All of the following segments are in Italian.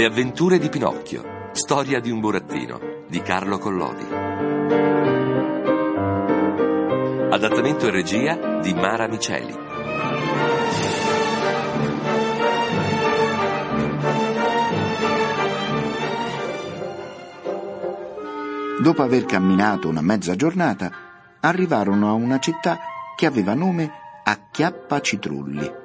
Le avventure di Pinocchio. Storia di un burattino di Carlo Collodi. Adattamento e regia di Mara Miceli. Dopo aver camminato una mezza giornata, arrivarono a una città che aveva nome Acchiappa Citrulli.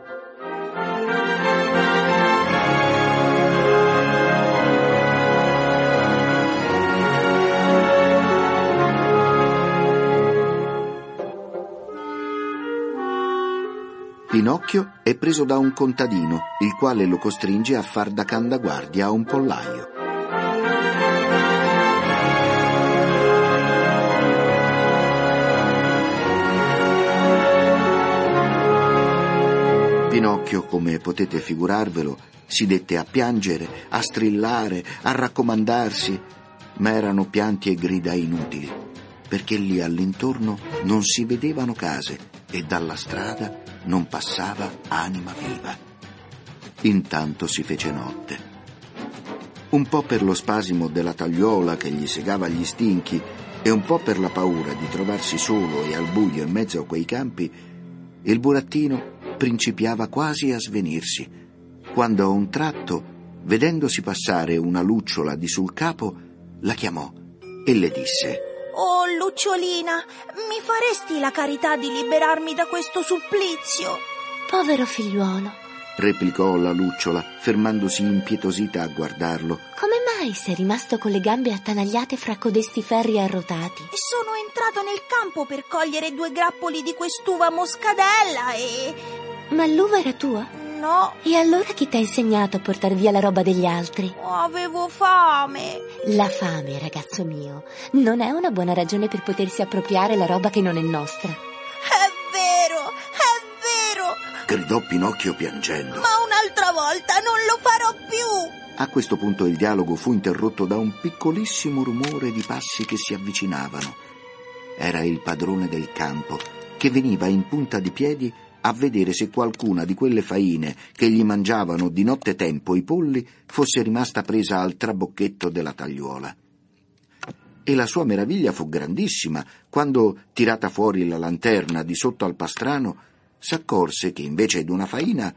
Pinocchio è preso da un contadino, il quale lo costringe a far da candaguardia a un pollaio. Pinocchio, come potete figurarvelo, si dette a piangere, a strillare, a raccomandarsi, ma erano pianti e grida inutili, perché lì all'intorno non si vedevano case e dalla strada non passava anima viva. Intanto si fece notte. Un po' per lo spasimo della tagliuola che gli segava gli stinchi e un po' per la paura di trovarsi solo e al buio in mezzo a quei campi, il burattino principiava quasi a svenirsi, quando a un tratto, vedendosi passare una lucciola di sul capo, la chiamò e le disse Oh, lucciolina, mi faresti la carità di liberarmi da questo supplizio? Povero figliuolo, replicò la lucciola, fermandosi impietosita a guardarlo. come mai sei rimasto con le gambe attanagliate fra codesti ferri arrotati? Sono entrato nel campo per cogliere due grappoli di quest'uva moscadella e... Ma l'uva era tua? No, E allora chi ti ha insegnato a portar via la roba degli altri? avevo fame. La fame, ragazzo mio, non è una buona ragione per potersi appropriare la roba che non è nostra. È vero, è vero, Gridò Pinocchio piangendo. ma un'altra volta non lo farò più. A questo punto il dialogo fu interrotto da un piccolissimo rumore di passi che si avvicinavano. Era il padrone del campo, che veniva in punta di piedi a vedere se qualcuna di quelle faine che gli mangiavano di notte tempo i polli fosse rimasta presa al trabocchetto della tagliuola. E la sua meraviglia fu grandissima quando, tirata fuori la lanterna di sotto al pastrano, s'accorse che invece d'una faina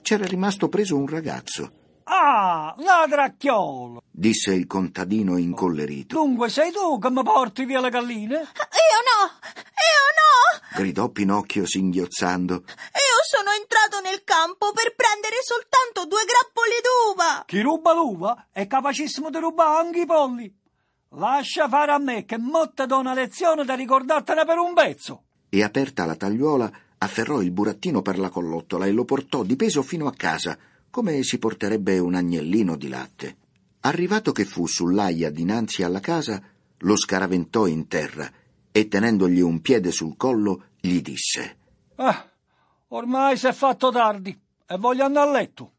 c'era rimasto preso un ragazzo. Ah, ladracchiolo! disse il contadino incollerito. Dunque sei tu che mi porti via le galline? Io no, io no. Gridò Pinocchio singhiozzando. Io sono entrato nel campo per prendere soltanto due grappoli d'uva. Chi ruba l'uva è capacissimo di rubare anche i polli. Lascia fare a me che mo te do una lezione da ricordartene per un pezzo. E aperta la tagliuola, afferrò il burattino per la collottola e lo portò di peso fino a casa, come si porterebbe un agnellino di latte. Arrivato che fu sull'aia dinanzi alla casa, lo scaraventò in terra e tenendogli un piede sul collo gli disse Ah, ormai si è fatto tardi e voglio andare a letto.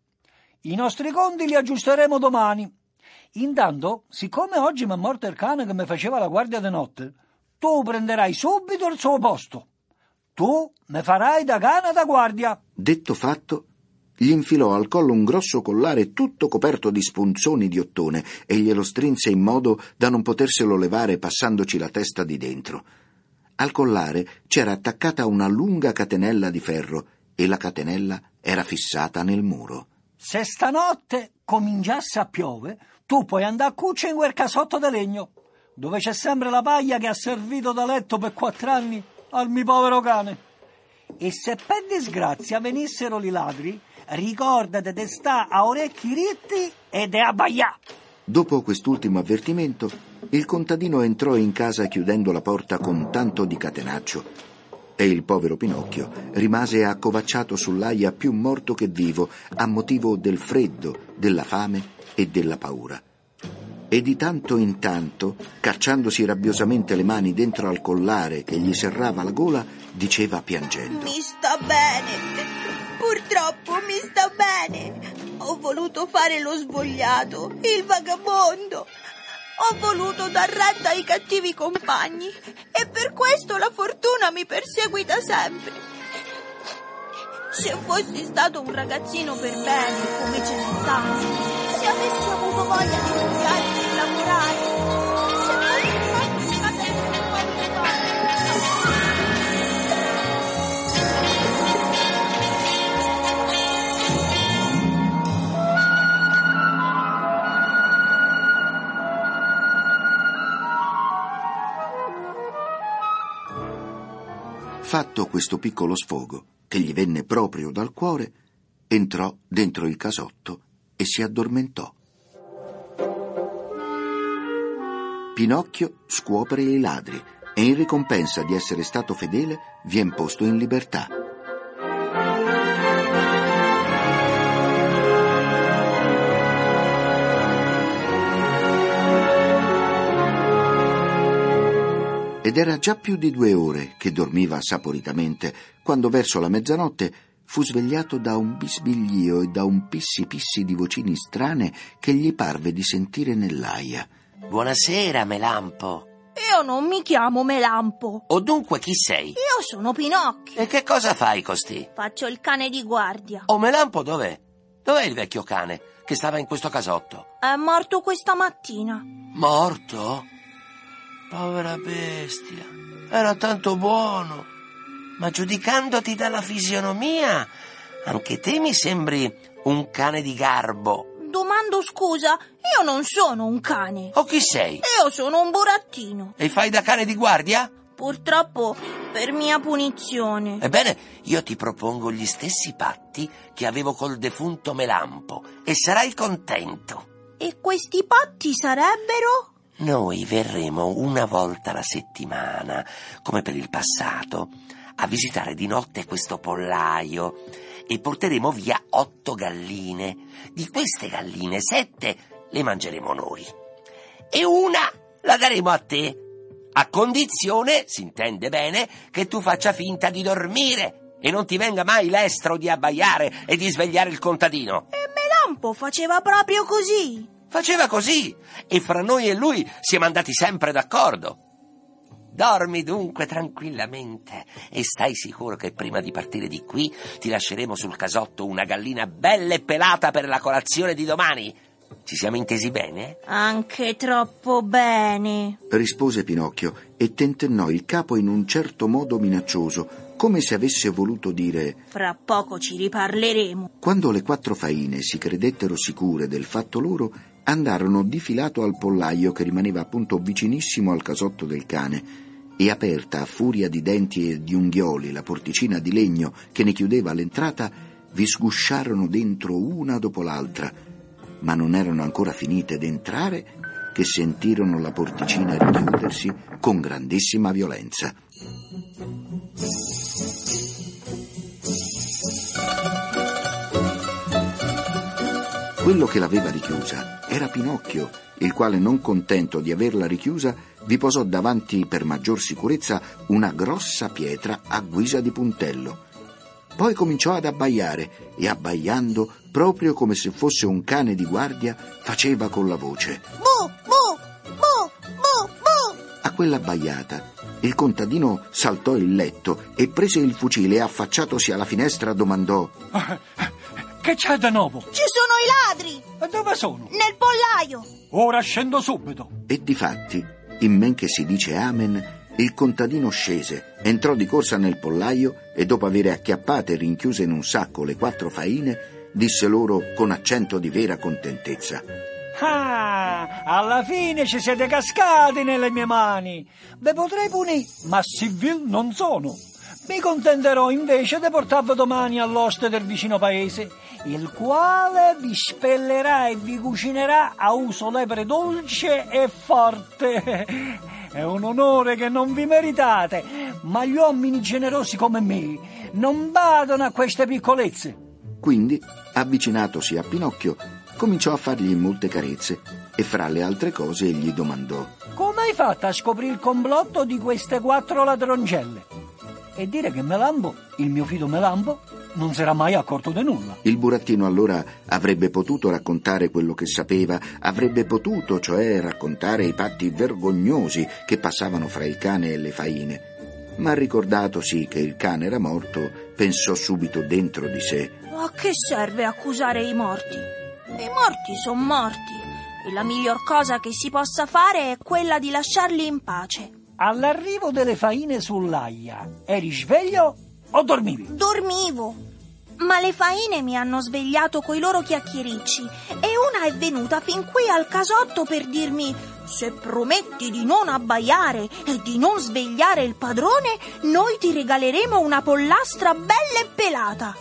I nostri conti li aggiusteremo domani. Intanto, siccome oggi mi è morto il cane che mi faceva la guardia di notte, tu prenderai subito il suo posto. Tu mi farai da cane da guardia. Detto fatto, gli infilò al collo un grosso collare tutto coperto di spunzoni di ottone e glielo strinse in modo da non poterselo levare passandoci la testa di dentro. Al collare c'era attaccata una lunga catenella di ferro e la catenella era fissata nel muro. Se stanotte cominciasse a piove, tu puoi andare a cuccia in quel casotto di legno, dove c'è sempre la paglia che ha servito da letto per quattro anni al mio povero cane. E se per disgrazia venissero i ladri, ricordate di sta a orecchi ritti e di abbaià. Dopo quest'ultimo avvertimento, il contadino entrò in casa chiudendo la porta con tanto di catenaccio e il povero Pinocchio rimase accovacciato sull'aia più morto che vivo a motivo del freddo, della fame e della paura. E di tanto in tanto, cacciandosi rabbiosamente le mani dentro al collare che gli serrava la gola, diceva piangendo. Mi sta bene. Purtroppo mi sta bene. Ho voluto fare lo svogliato, il vagabondo. Ho voluto dar retta ai cattivi compagni e per questo la fortuna mi perseguita sempre. Se fossi stato un ragazzino per bene, come ce ne stanno, Se avessi avuto voglia di studiare e lavorare, Fatto questo piccolo sfogo, che gli venne proprio dal cuore, entrò dentro il casotto e si addormentò. Pinocchio scuopre i ladri e in ricompensa di essere stato fedele vien posto in libertà. Ed era già più di due ore che dormiva saporitamente, quando verso la mezzanotte fu svegliato da un bisbiglio e da un pissi pissi di vocini strane che gli parve di sentire nell'aia. Buonasera, Melampo. Io non mi chiamo Melampo. O dunque chi sei? Io sono Pinocchio. E che cosa fai costì? Faccio il cane di guardia. O Melampo dov'è? Dov'è il vecchio cane che stava in questo casotto? È morto questa mattina. Morto? Povera bestia. Era tanto buono. Ma giudicandoti dalla fisionomia, anche te mi sembri un cane di garbo. Domando scusa, io non sono un cane. O chi sei? Io sono un burattino. E fai da cane di guardia? Purtroppo, per mia punizione. Ebbene, io ti propongo gli stessi patti che avevo col defunto Melampo e sarai contento. E questi patti sarebbero? Noi verremo una volta alla settimana, come per il passato, a visitare di notte questo pollaio e porteremo via otto galline. Di queste galline, sette le mangeremo noi. E una la daremo a te, a condizione, si intende bene, che tu faccia finta di dormire e non ti venga mai l'estro di abbaiare e di svegliare il contadino. E Melampo faceva proprio così. Faceva così e fra noi e lui siamo andati sempre d'accordo. Dormi dunque tranquillamente e stai sicuro che prima di partire di qui ti lasceremo sul casotto una gallina bella e pelata per la colazione di domani. Ci siamo intesi bene? Anche troppo bene. rispose Pinocchio e tentennò il capo in un certo modo minaccioso, come se avesse voluto dire Fra poco ci riparleremo. Quando le quattro faine si credettero sicure del fatto loro, andarono di filato al pollaio che rimaneva appunto vicinissimo al casotto del cane e aperta a furia di denti e di unghioli la porticina di legno che ne chiudeva l'entrata, vi sgusciarono dentro una dopo l'altra, ma non erano ancora finite d'entrare che sentirono la porticina richiudersi con grandissima violenza. Quello che l'aveva richiusa era Pinocchio, il quale, non contento di averla richiusa, vi posò davanti per maggior sicurezza una grossa pietra a guisa di puntello. Poi cominciò ad abbaiare e abbaiando, proprio come se fosse un cane di guardia, faceva con la voce. Bu, bu, bu, bu, bu. A quella abbaiata, il contadino saltò il letto e prese il fucile e affacciatosi alla finestra domandò Che c'è di nuovo? Ci sono i ladri! E dove sono? Nel pollaio! Ora scendo subito. E difatti, in men che si dice amen, il contadino scese, entrò di corsa nel pollaio e dopo aver acchiappate e rinchiuse in un sacco le quattro faine, disse loro con accento di vera contentezza. Ah, alla fine ci siete cascati nelle mie mani. Ve potrei punire, ma civil non sono. Mi contenterò invece di portarvi domani all'oste del vicino paese, il quale vi spellerà e vi cucinerà a uso lepre dolce e forte. È un onore che non vi meritate, ma gli uomini generosi come me non badano a queste piccolezze. Quindi, avvicinatosi a Pinocchio, cominciò a fargli molte carezze e fra le altre cose gli domandò Come hai fatto a scoprire il complotto di queste quattro ladroncelle? E dire che Melambo, il mio fido Melambo, non si era mai accorto di nulla. Il burattino allora avrebbe potuto raccontare quello che sapeva, avrebbe potuto, cioè, raccontare i patti vergognosi che passavano fra il cane e le faine. Ma ricordatosi che il cane era morto, pensò subito dentro di sé. A che serve accusare i morti? I morti sono morti e la miglior cosa che si possa fare è quella di lasciarli in pace. All'arrivo delle faine sull'aia, eri sveglio o dormivi? Dormivo. Ma le faine mi hanno svegliato coi loro chiacchiericci e una è venuta fin qui al casotto per dirmi se prometti di non abbaiare e di non svegliare il padrone, noi ti regaleremo una pollastra bella e pelata.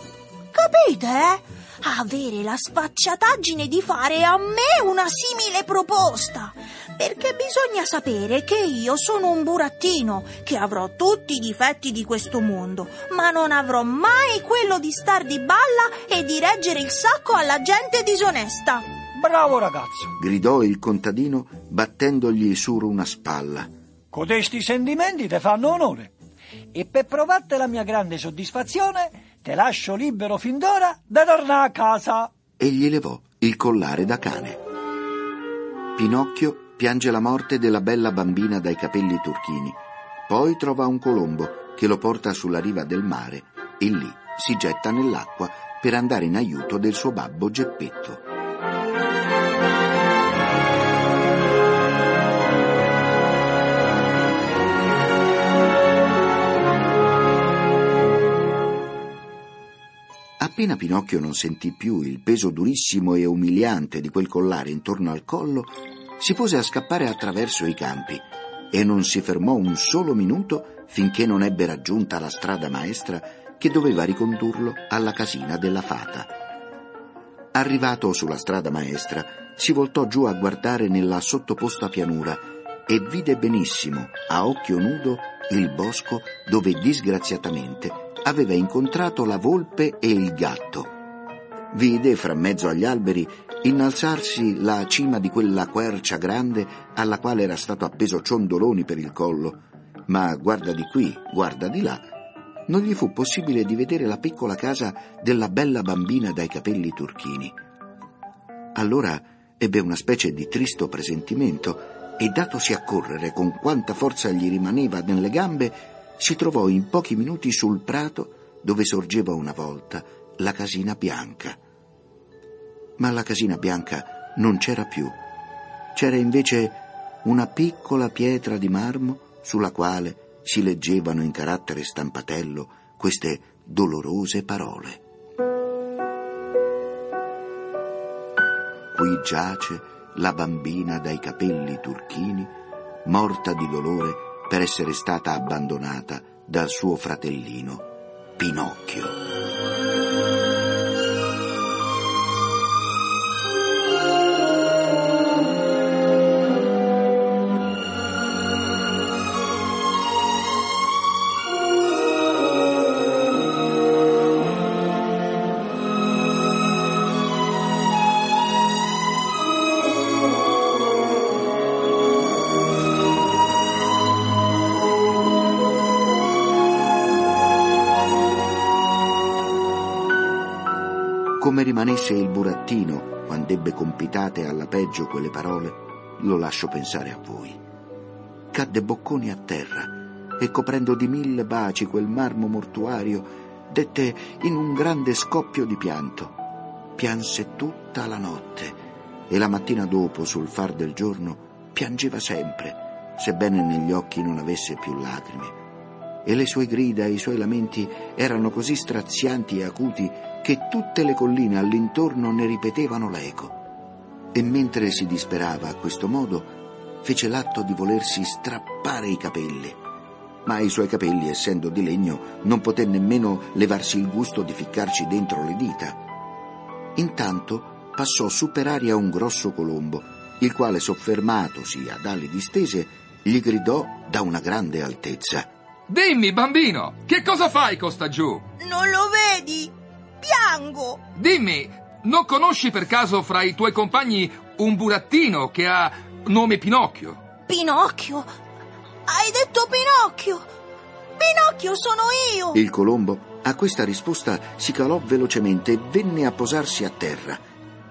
Capite, eh? Avere la sfacciataggine di fare a me una simile proposta. Perché bisogna sapere che io sono un burattino, che avrò tutti i difetti di questo mondo, ma non avrò mai quello di star di balla e di reggere il sacco alla gente disonesta. Bravo ragazzo. gridò il contadino battendogli su una spalla. Codesti sentimenti ti fanno onore. E per provarti la mia grande soddisfazione, te lascio libero fin d'ora da tornare a casa. E gli levò il collare da cane. Pinocchio piange la morte della bella bambina dai capelli turchini. Poi trova un colombo che lo porta sulla riva del mare e lì si getta nell'acqua per andare in aiuto del suo babbo Geppetto. Appena Pinocchio non sentì più il peso durissimo e umiliante di quel collare intorno al collo, si pose a scappare attraverso i campi e non si fermò un solo minuto finché non ebbe raggiunta la strada maestra che doveva ricondurlo alla casina della fata. Arrivato sulla strada maestra, si voltò giù a guardare nella sottoposta pianura e vide benissimo, a occhio nudo, il bosco dove disgraziatamente aveva incontrato la volpe e il gatto. Vide fra mezzo agli alberi innalzarsi la cima di quella quercia grande alla quale era stato appeso ciondoloni per il collo, ma guarda di qui, guarda di là, non gli fu possibile di vedere la piccola casa della bella bambina dai capelli turchini. Allora ebbe una specie di tristo presentimento e datosi a correre con quanta forza gli rimaneva nelle gambe, si trovò in pochi minuti sul prato dove sorgeva una volta la casina bianca. Ma la casina bianca non c'era più. C'era invece una piccola pietra di marmo sulla quale si leggevano in carattere stampatello queste dolorose parole. Qui giace la bambina dai capelli turchini, morta di dolore per essere stata abbandonata dal suo fratellino Pinocchio. Rimanesse il burattino quando ebbe compitate alla peggio quelle parole, lo lascio pensare a voi. Cadde bocconi a terra e coprendo di mille baci quel marmo mortuario, dette in un grande scoppio di pianto. Pianse tutta la notte e la mattina dopo, sul far del giorno, piangeva sempre, sebbene negli occhi non avesse più lacrime. E le sue grida e i suoi lamenti erano così strazianti e acuti che tutte le colline all'intorno ne ripetevano l'eco. E mentre si disperava a questo modo, fece l'atto di volersi strappare i capelli. Ma i suoi capelli, essendo di legno, non poté nemmeno levarsi il gusto di ficcarci dentro le dita. Intanto passò su per aria un grosso colombo, il quale, soffermatosi ad ali distese, gli gridò da una grande altezza. Dimmi, bambino, che cosa fai costa giù? Non lo vedi? Piango! Dimmi, non conosci per caso fra i tuoi compagni un burattino che ha nome Pinocchio? Pinocchio? Hai detto Pinocchio? Pinocchio sono io! Il colombo a questa risposta si calò velocemente e venne a posarsi a terra.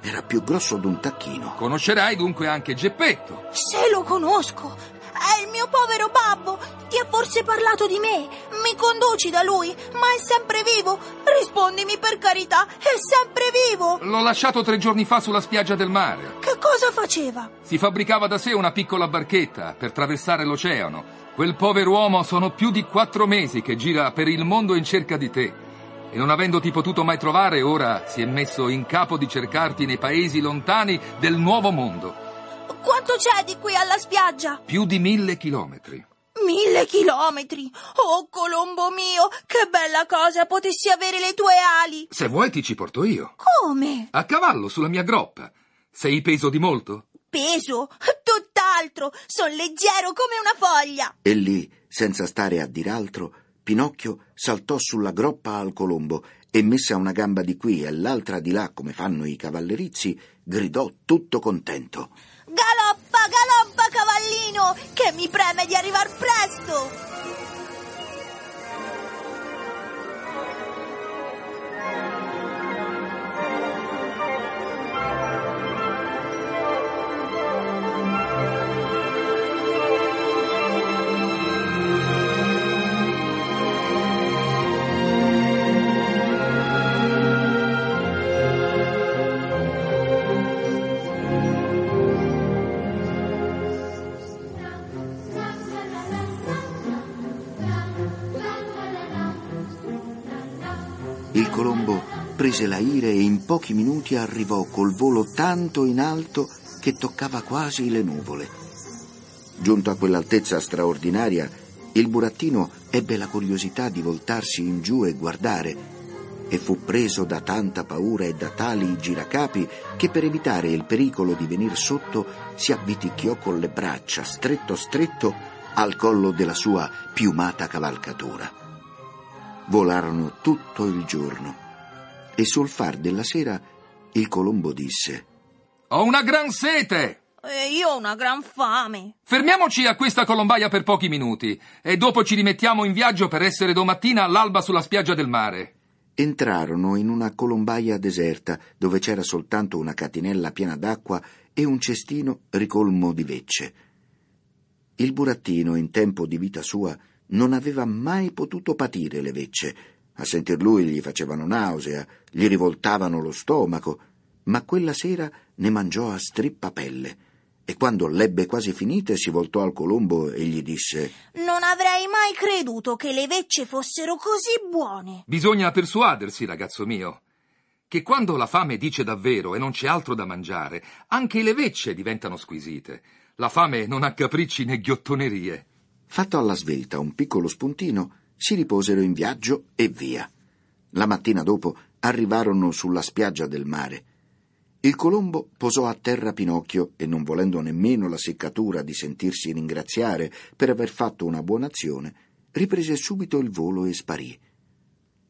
Era più grosso d'un tacchino. Conoscerai dunque anche Geppetto. Se lo conosco! È il mio povero babbo! Ti ha forse parlato di me? Mi conduci da lui? Ma è sempre vivo? Rispondimi per carità, è sempre vivo! L'ho lasciato tre giorni fa sulla spiaggia del mare. Che cosa faceva? Si fabbricava da sé una piccola barchetta per traversare l'oceano. Quel pover'uomo sono più di quattro mesi che gira per il mondo in cerca di te. E non avendoti potuto mai trovare, ora si è messo in capo di cercarti nei paesi lontani del nuovo mondo. Quanto c'è di qui alla spiaggia? Più di mille chilometri. Mille chilometri! Oh, Colombo mio, che bella cosa potessi avere le tue ali! Se vuoi ti ci porto io. Come? A cavallo sulla mia groppa. Sei peso di molto? Peso? Tutt'altro! Sono leggero come una foglia! E lì, senza stare a dir altro, Pinocchio saltò sulla groppa al colombo e messa una gamba di qui e l'altra di là come fanno i cavallerizzi, gridò tutto contento. Galoppa, galoppa, cavallino, che mi preme di arrivar presto! Il colombo prese la ire e in pochi minuti arrivò col volo tanto in alto che toccava quasi le nuvole. Giunto a quell'altezza straordinaria, il burattino ebbe la curiosità di voltarsi in giù e guardare, e fu preso da tanta paura e da tali giracapi che per evitare il pericolo di venir sotto si avviticchiò con le braccia stretto stretto al collo della sua piumata cavalcatura. Volarono tutto il giorno e sul far della sera il colombo disse Ho una gran sete! E io ho una gran fame. Fermiamoci a questa colombaia per pochi minuti e dopo ci rimettiamo in viaggio per essere domattina all'alba sulla spiaggia del mare. Entrarono in una colombaia deserta dove c'era soltanto una catinella piena d'acqua e un cestino ricolmo di vecce. Il burattino, in tempo di vita sua, non aveva mai potuto patire le vecce. A sentir lui gli facevano nausea, gli rivoltavano lo stomaco, ma quella sera ne mangiò a strippapelle e quando l'ebbe quasi finite si voltò al colombo e gli disse Non avrei mai creduto che le vecce fossero così buone. Bisogna persuadersi, ragazzo mio, che quando la fame dice davvero e non c'è altro da mangiare, anche le vecce diventano squisite. La fame non ha capricci né ghiottonerie. Fatto alla svelta un piccolo spuntino, si riposero in viaggio e via. La mattina dopo arrivarono sulla spiaggia del mare. Il colombo posò a terra Pinocchio e, non volendo nemmeno la seccatura di sentirsi ringraziare per aver fatto una buona azione, riprese subito il volo e sparì.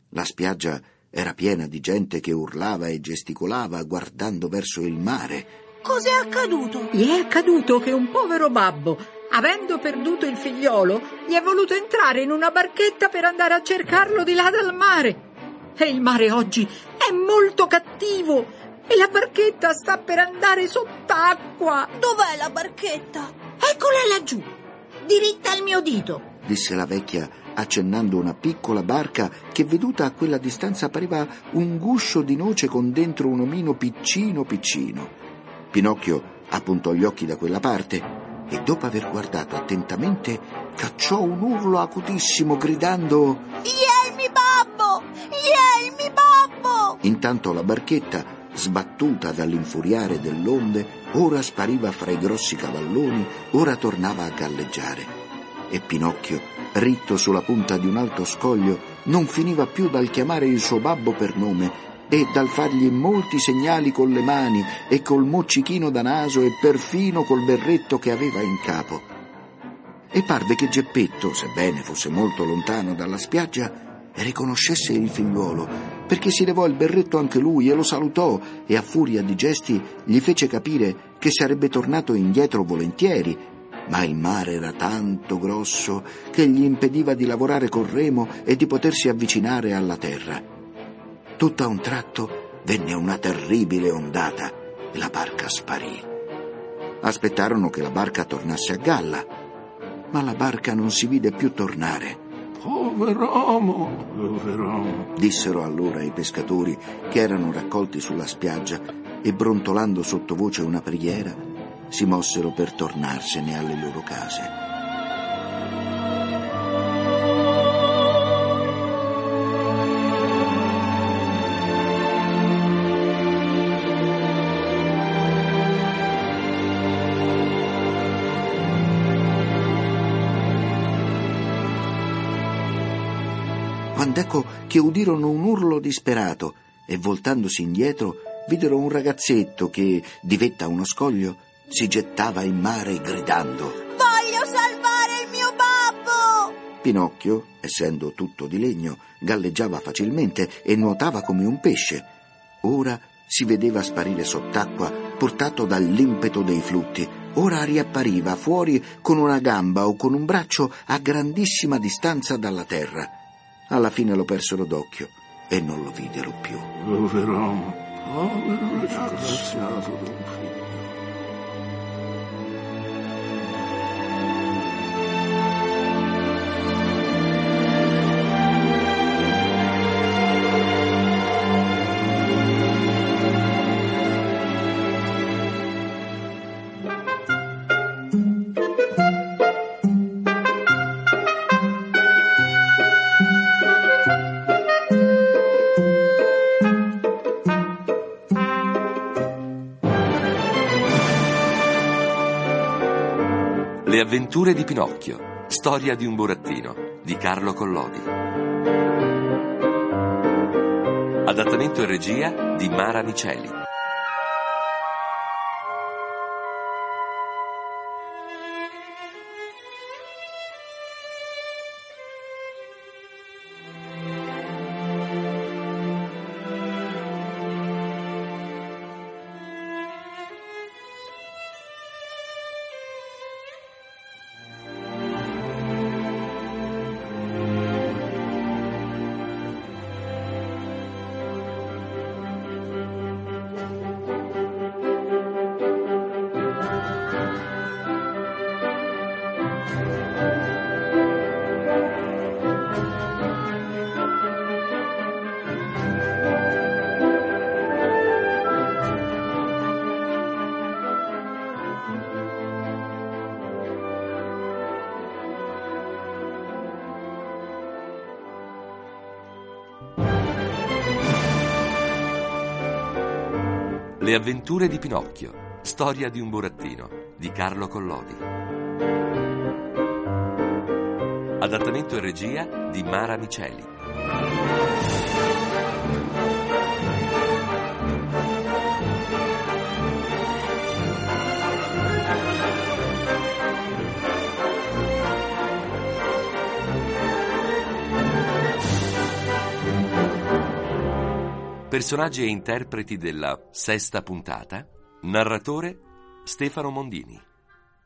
La spiaggia era piena di gente che urlava e gesticolava guardando verso il mare. Cos'è accaduto? Gli è accaduto che un povero babbo, avendo perduto il figliolo, gli è voluto entrare in una barchetta per andare a cercarlo di là dal mare. E il mare oggi è molto cattivo e la barchetta sta per andare sott'acqua. Dov'è la barchetta? Eccola laggiù, diritta al mio dito. disse la vecchia accennando una piccola barca che veduta a quella distanza pareva un guscio di noce con dentro un omino piccino piccino. Pinocchio appuntò gli occhi da quella parte e dopo aver guardato attentamente cacciò un urlo acutissimo gridando Ielmi babbo! Ielmi babbo! Intanto la barchetta, sbattuta dall'infuriare dell'onde, ora spariva fra i grossi cavalloni, ora tornava a galleggiare. E Pinocchio, ritto sulla punta di un alto scoglio, non finiva più dal chiamare il suo babbo per nome e dal fargli molti segnali con le mani e col moccichino da naso e perfino col berretto che aveva in capo. E parve che Geppetto, sebbene fosse molto lontano dalla spiaggia, riconoscesse il figliuolo, perché si levò il berretto anche lui e lo salutò e a furia di gesti gli fece capire che sarebbe tornato indietro volentieri, ma il mare era tanto grosso che gli impediva di lavorare col remo e di potersi avvicinare alla terra. Tutto a un tratto venne una terribile ondata e la barca sparì. Aspettarono che la barca tornasse a galla, ma la barca non si vide più tornare. Pover'uomo, pover'uomo, dissero allora i pescatori che erano raccolti sulla spiaggia e brontolando sottovoce una preghiera, si mossero per tornarsene alle loro case. Quand'ecco che udirono un urlo disperato e voltandosi indietro videro un ragazzetto che, di vetta a uno scoglio, si gettava in mare gridando Voglio salvare il mio babbo! Pinocchio, essendo tutto di legno, galleggiava facilmente e nuotava come un pesce. Ora si vedeva sparire sott'acqua portato dall'impeto dei flutti. Ora riappariva fuori con una gamba o con un braccio a grandissima distanza dalla terra. Alla fine lo persero d'occhio e non lo videro più. povero disgraziato d'un figlio. Avventure di Pinocchio. Storia di un burattino di Carlo Collodi. Adattamento e regia di Mara Miceli. Le avventure di Pinocchio. Storia di un burattino di Carlo Collodi. Adattamento e regia di Mara Miceli. Personaggi e interpreti della sesta puntata. Narratore Stefano Mondini.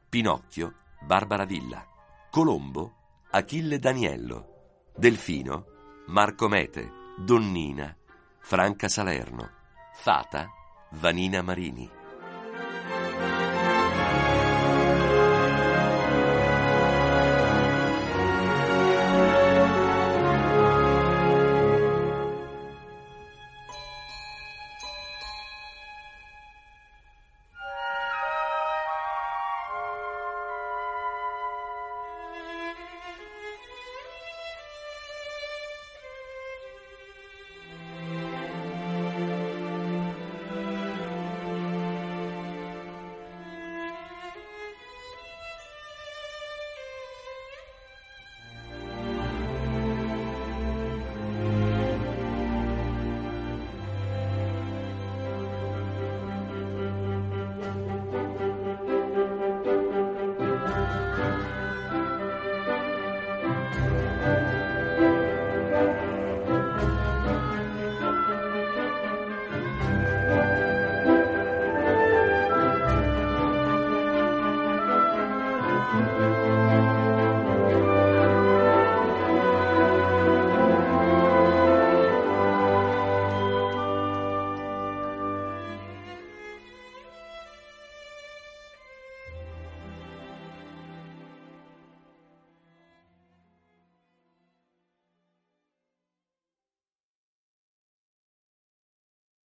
Pinocchio Barbara Villa. Colombo Achille Daniello. Delfino Marco Mete. Donnina Franca Salerno. Fata Vanina Marini.